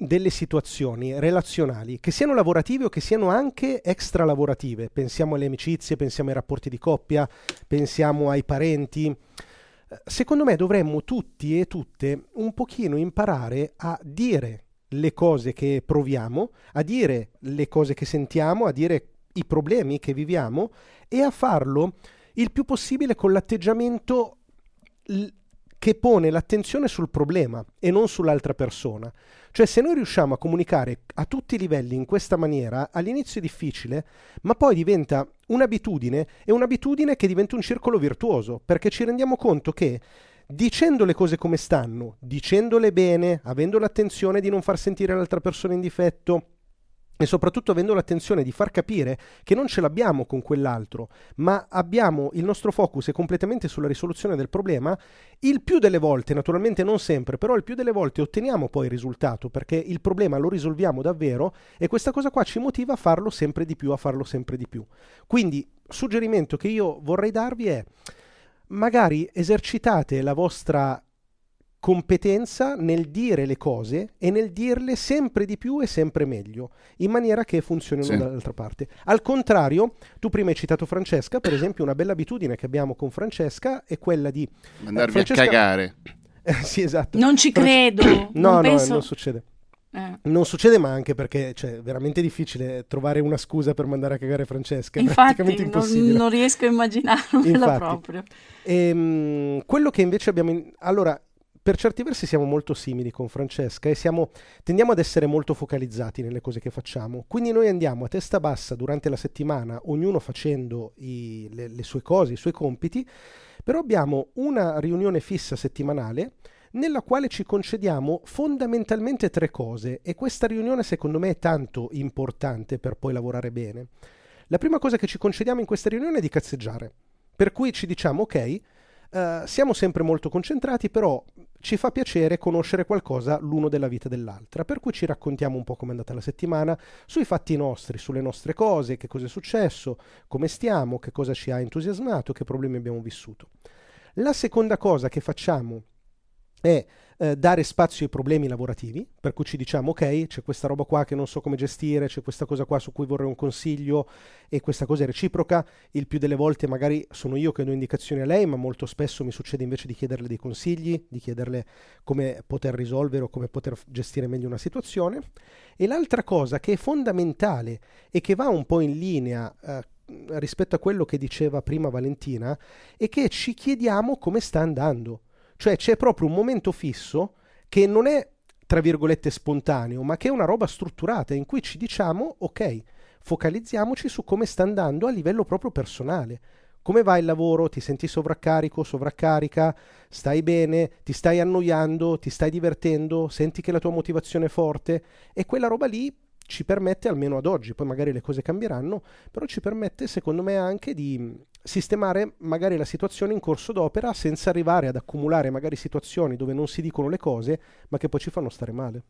delle situazioni relazionali, che siano lavorative o che siano anche extra lavorative. Pensiamo alle amicizie, pensiamo ai rapporti di coppia, pensiamo ai parenti. Secondo me dovremmo tutti e tutte un pochino imparare a dire le cose che proviamo, a dire le cose che sentiamo, a dire i problemi che viviamo e a farlo il più possibile con l'atteggiamento che pone l'attenzione sul problema e non sull'altra persona. Cioè se noi riusciamo a comunicare a tutti i livelli in questa maniera, all'inizio è difficile, ma poi diventa un'abitudine e un'abitudine che diventa un circolo virtuoso, perché ci rendiamo conto che dicendo le cose come stanno, dicendole bene, avendo l'attenzione di non far sentire l'altra persona in difetto, e soprattutto avendo l'attenzione di far capire che non ce l'abbiamo con quell'altro, ma abbiamo il nostro focus è completamente sulla risoluzione del problema, il più delle volte, naturalmente non sempre, però il più delle volte otteniamo poi il risultato perché il problema lo risolviamo davvero e questa cosa qua ci motiva a farlo sempre di più, a farlo sempre di più. Quindi, suggerimento che io vorrei darvi è magari esercitate la vostra competenza nel dire le cose e nel dirle sempre di più e sempre meglio, in maniera che funzionino sì. dall'altra parte. Al contrario, tu prima hai citato Francesca, per esempio una bella abitudine che abbiamo con Francesca è quella di... Mandarvi eh, Francesca... a cagare. sì, esatto. Non ci credo. no, non no, penso... non succede. Eh. Non succede ma anche perché cioè, è veramente difficile trovare una scusa per mandare a cagare Francesca. È Infatti, praticamente impossibile. Non, non riesco a immaginarmela proprio. Ehm, quello che invece abbiamo... In... Allora, per certi versi siamo molto simili con Francesca e siamo, tendiamo ad essere molto focalizzati nelle cose che facciamo. Quindi noi andiamo a testa bassa durante la settimana, ognuno facendo i, le, le sue cose, i suoi compiti, però abbiamo una riunione fissa settimanale nella quale ci concediamo fondamentalmente tre cose e questa riunione secondo me è tanto importante per poi lavorare bene. La prima cosa che ci concediamo in questa riunione è di cazzeggiare, per cui ci diciamo ok, Uh, siamo sempre molto concentrati, però ci fa piacere conoscere qualcosa l'uno della vita dell'altra, per cui ci raccontiamo un po' come è andata la settimana, sui fatti nostri, sulle nostre cose, che cosa è successo, come stiamo, che cosa ci ha entusiasmato, che problemi abbiamo vissuto. La seconda cosa che facciamo è eh, dare spazio ai problemi lavorativi, per cui ci diciamo ok, c'è questa roba qua che non so come gestire, c'è questa cosa qua su cui vorrei un consiglio e questa cosa è reciproca, il più delle volte magari sono io che do indicazioni a lei, ma molto spesso mi succede invece di chiederle dei consigli, di chiederle come poter risolvere o come poter gestire meglio una situazione. E l'altra cosa che è fondamentale e che va un po' in linea eh, rispetto a quello che diceva prima Valentina è che ci chiediamo come sta andando cioè c'è proprio un momento fisso che non è, tra virgolette, spontaneo, ma che è una roba strutturata in cui ci diciamo, ok, focalizziamoci su come sta andando a livello proprio personale. Come va il lavoro? Ti senti sovraccarico, sovraccarica? Stai bene? Ti stai annoiando? Ti stai divertendo? Senti che la tua motivazione è forte? E quella roba lì ci permette, almeno ad oggi, poi magari le cose cambieranno, però ci permette secondo me anche di sistemare magari la situazione in corso d'opera senza arrivare ad accumulare magari situazioni dove non si dicono le cose ma che poi ci fanno stare male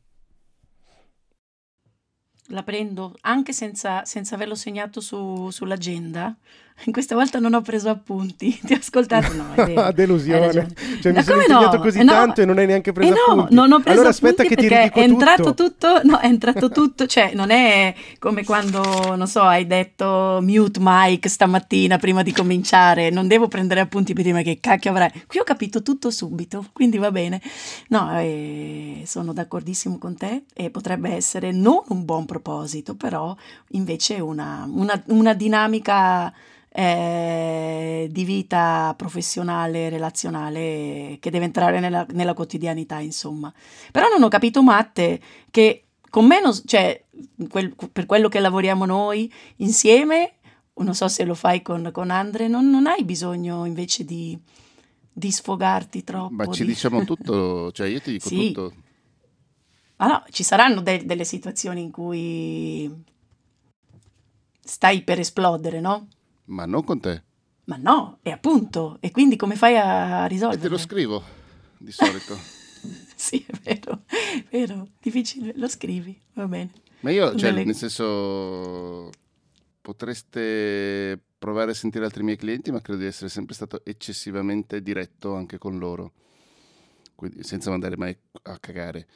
la prendo anche senza, senza averlo segnato su, sull'agenda. Questa volta non ho preso appunti, ti ho ascoltato, no, è vero. Delusione. Cioè, mi sono impegnato no? così eh no. tanto e non hai neanche preso eh no, appunti. non ho preso allora aspetta che ti ridico è entrato tutto. tutto. No, è entrato tutto, cioè non è come quando, non so, hai detto mute mic stamattina prima di cominciare, non devo prendere appunti prima che cacchio avrai. Qui ho capito tutto subito, quindi va bene. No, eh, sono d'accordissimo con te e potrebbe essere non un buon proposito, però invece una, una, una dinamica eh, di vita professionale, relazionale che deve entrare nella, nella, quotidianità, insomma. Però non ho capito, Matte, che con me, non, cioè, quel, per quello che lavoriamo noi insieme, non so se lo fai con, con Andre, non, non hai bisogno invece di, di sfogarti troppo. Ma ci di... diciamo tutto, cioè io ti dico sì. tutto. Ma no, ci saranno de- delle situazioni in cui stai per esplodere, no? Ma non con te. Ma no, e appunto, e quindi come fai a risolvere? E te lo scrivo, di solito. sì, è vero, è vero, difficile, lo scrivi, va bene. Ma io, cioè, nel senso, potreste provare a sentire altri miei clienti, ma credo di essere sempre stato eccessivamente diretto anche con loro, quindi senza mandare mai a cagare.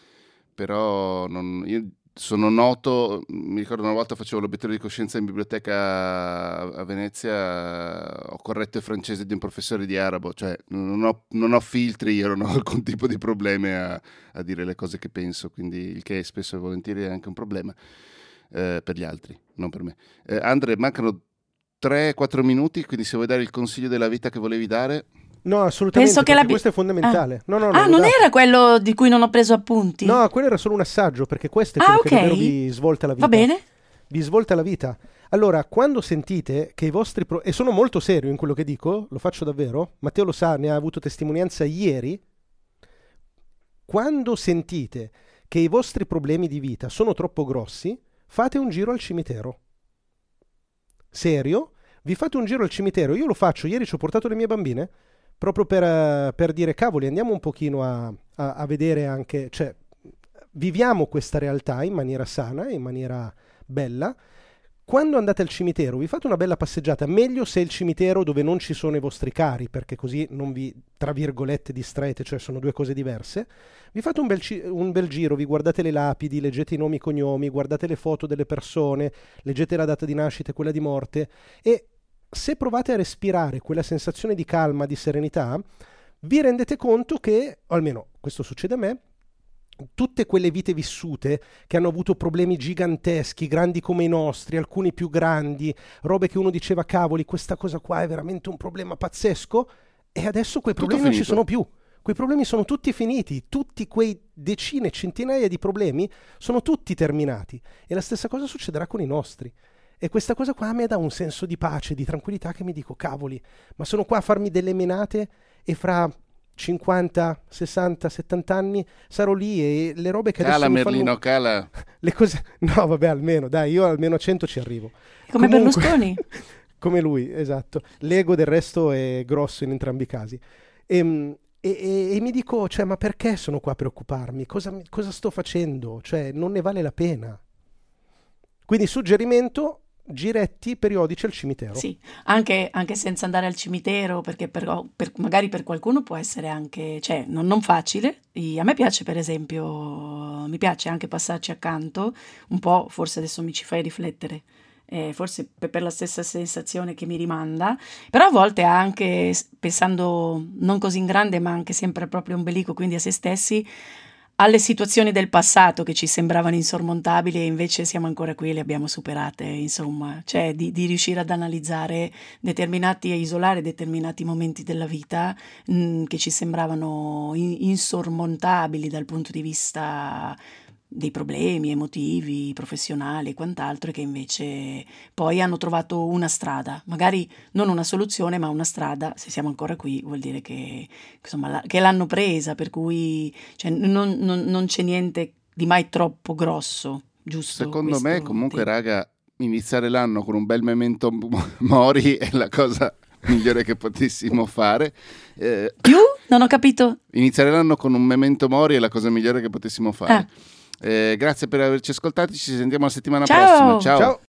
Però non, io sono noto, mi ricordo una volta facevo l'obiettivo di coscienza in biblioteca a Venezia, ho corretto il francese di un professore di arabo, cioè non ho, non ho filtri, io non ho alcun tipo di problemi a, a, dire le cose che penso, quindi il che spesso e volentieri è anche un problema eh, per gli altri, non per me. Eh, Andre, mancano 3-4 minuti, quindi se vuoi dare il consiglio della vita che volevi dare... No, assolutamente. Penso che la... questo è fondamentale. Ah, no, no, ah non dato. era quello di cui non ho preso appunti? No, quello era solo un assaggio, perché questo è quello ah, okay. che davvero vi svolta la vita. Va bene. Vi svolta la vita. Allora, quando sentite che i vostri... Pro... E sono molto serio in quello che dico, lo faccio davvero, Matteo lo sa, ne ha avuto testimonianza ieri. Quando sentite che i vostri problemi di vita sono troppo grossi, fate un giro al cimitero. Serio? Vi fate un giro al cimitero? Io lo faccio, ieri ci ho portato le mie bambine proprio per, per dire cavoli, andiamo un pochino a, a, a vedere anche, cioè viviamo questa realtà in maniera sana, in maniera bella. Quando andate al cimitero vi fate una bella passeggiata, meglio se è il cimitero dove non ci sono i vostri cari, perché così non vi, tra virgolette, distraete, cioè sono due cose diverse. Vi fate un bel, un bel giro, vi guardate le lapidi, leggete i nomi e i cognomi, guardate le foto delle persone, leggete la data di nascita e quella di morte e se provate a respirare quella sensazione di calma, di serenità, vi rendete conto che, o almeno questo succede a me, tutte quelle vite vissute che hanno avuto problemi giganteschi, grandi come i nostri, alcuni più grandi, robe che uno diceva cavoli, questa cosa qua è veramente un problema pazzesco, e adesso quei problemi non ci sono più. Quei problemi sono tutti finiti, tutti quei decine, centinaia di problemi sono tutti terminati. E la stessa cosa succederà con i nostri. E questa cosa qua a me dà un senso di pace, di tranquillità che mi dico, cavoli, ma sono qua a farmi delle menate e fra 50, 60, 70 anni sarò lì e le robe che cala, adesso Merlino, fanno... cala. Le cose... No, vabbè, almeno, dai, io almeno a 100 ci arrivo. Come Comunque... Berlusconi? come lui, esatto. L'ego del resto è grosso in entrambi i casi. Ehm, e, e, e, mi dico, cioè, ma perché sono qua a preoccuparmi? Cosa, cosa sto facendo? Cioè, non ne vale la pena. Quindi suggerimento, giretti periodici al cimitero. Sì, anche, anche senza andare al cimitero, perché per, per, magari per qualcuno può essere anche, cioè, non, non facile. A me piace, per esempio, mi piace anche passarci accanto, un po', forse adesso mi ci fai riflettere. Eh, forse per la stessa sensazione che mi rimanda, però a volte anche pensando non così in grande, ma anche sempre al proprio ombelico, quindi a se stessi, alle situazioni del passato che ci sembravano insormontabili e invece siamo ancora qui e le abbiamo superate, insomma, cioè di, di riuscire ad analizzare determinati e isolare determinati momenti della vita mh, mm, che ci sembravano in, insormontabili dal punto di vista dei problemi emotivi, professionali e quant'altro, e che invece poi hanno trovato una strada, magari non una soluzione, ma una strada. Se siamo ancora qui, vuol dire che, insomma, la, che l'hanno presa, per cui cioè, non, non, non, c'è niente di mai troppo grosso, giusto? Secondo me, comunque, tempo. raga, iniziare l'anno con un bel memento mori è la cosa migliore che potessimo fare. Eh, Più? Non ho capito. Iniziare l'anno con un memento mori è la cosa migliore che potessimo fare. Ah. Eh, grazie per averci ascoltati, ci sentiamo la settimana Ciao. prossima. Ciao. Ciao.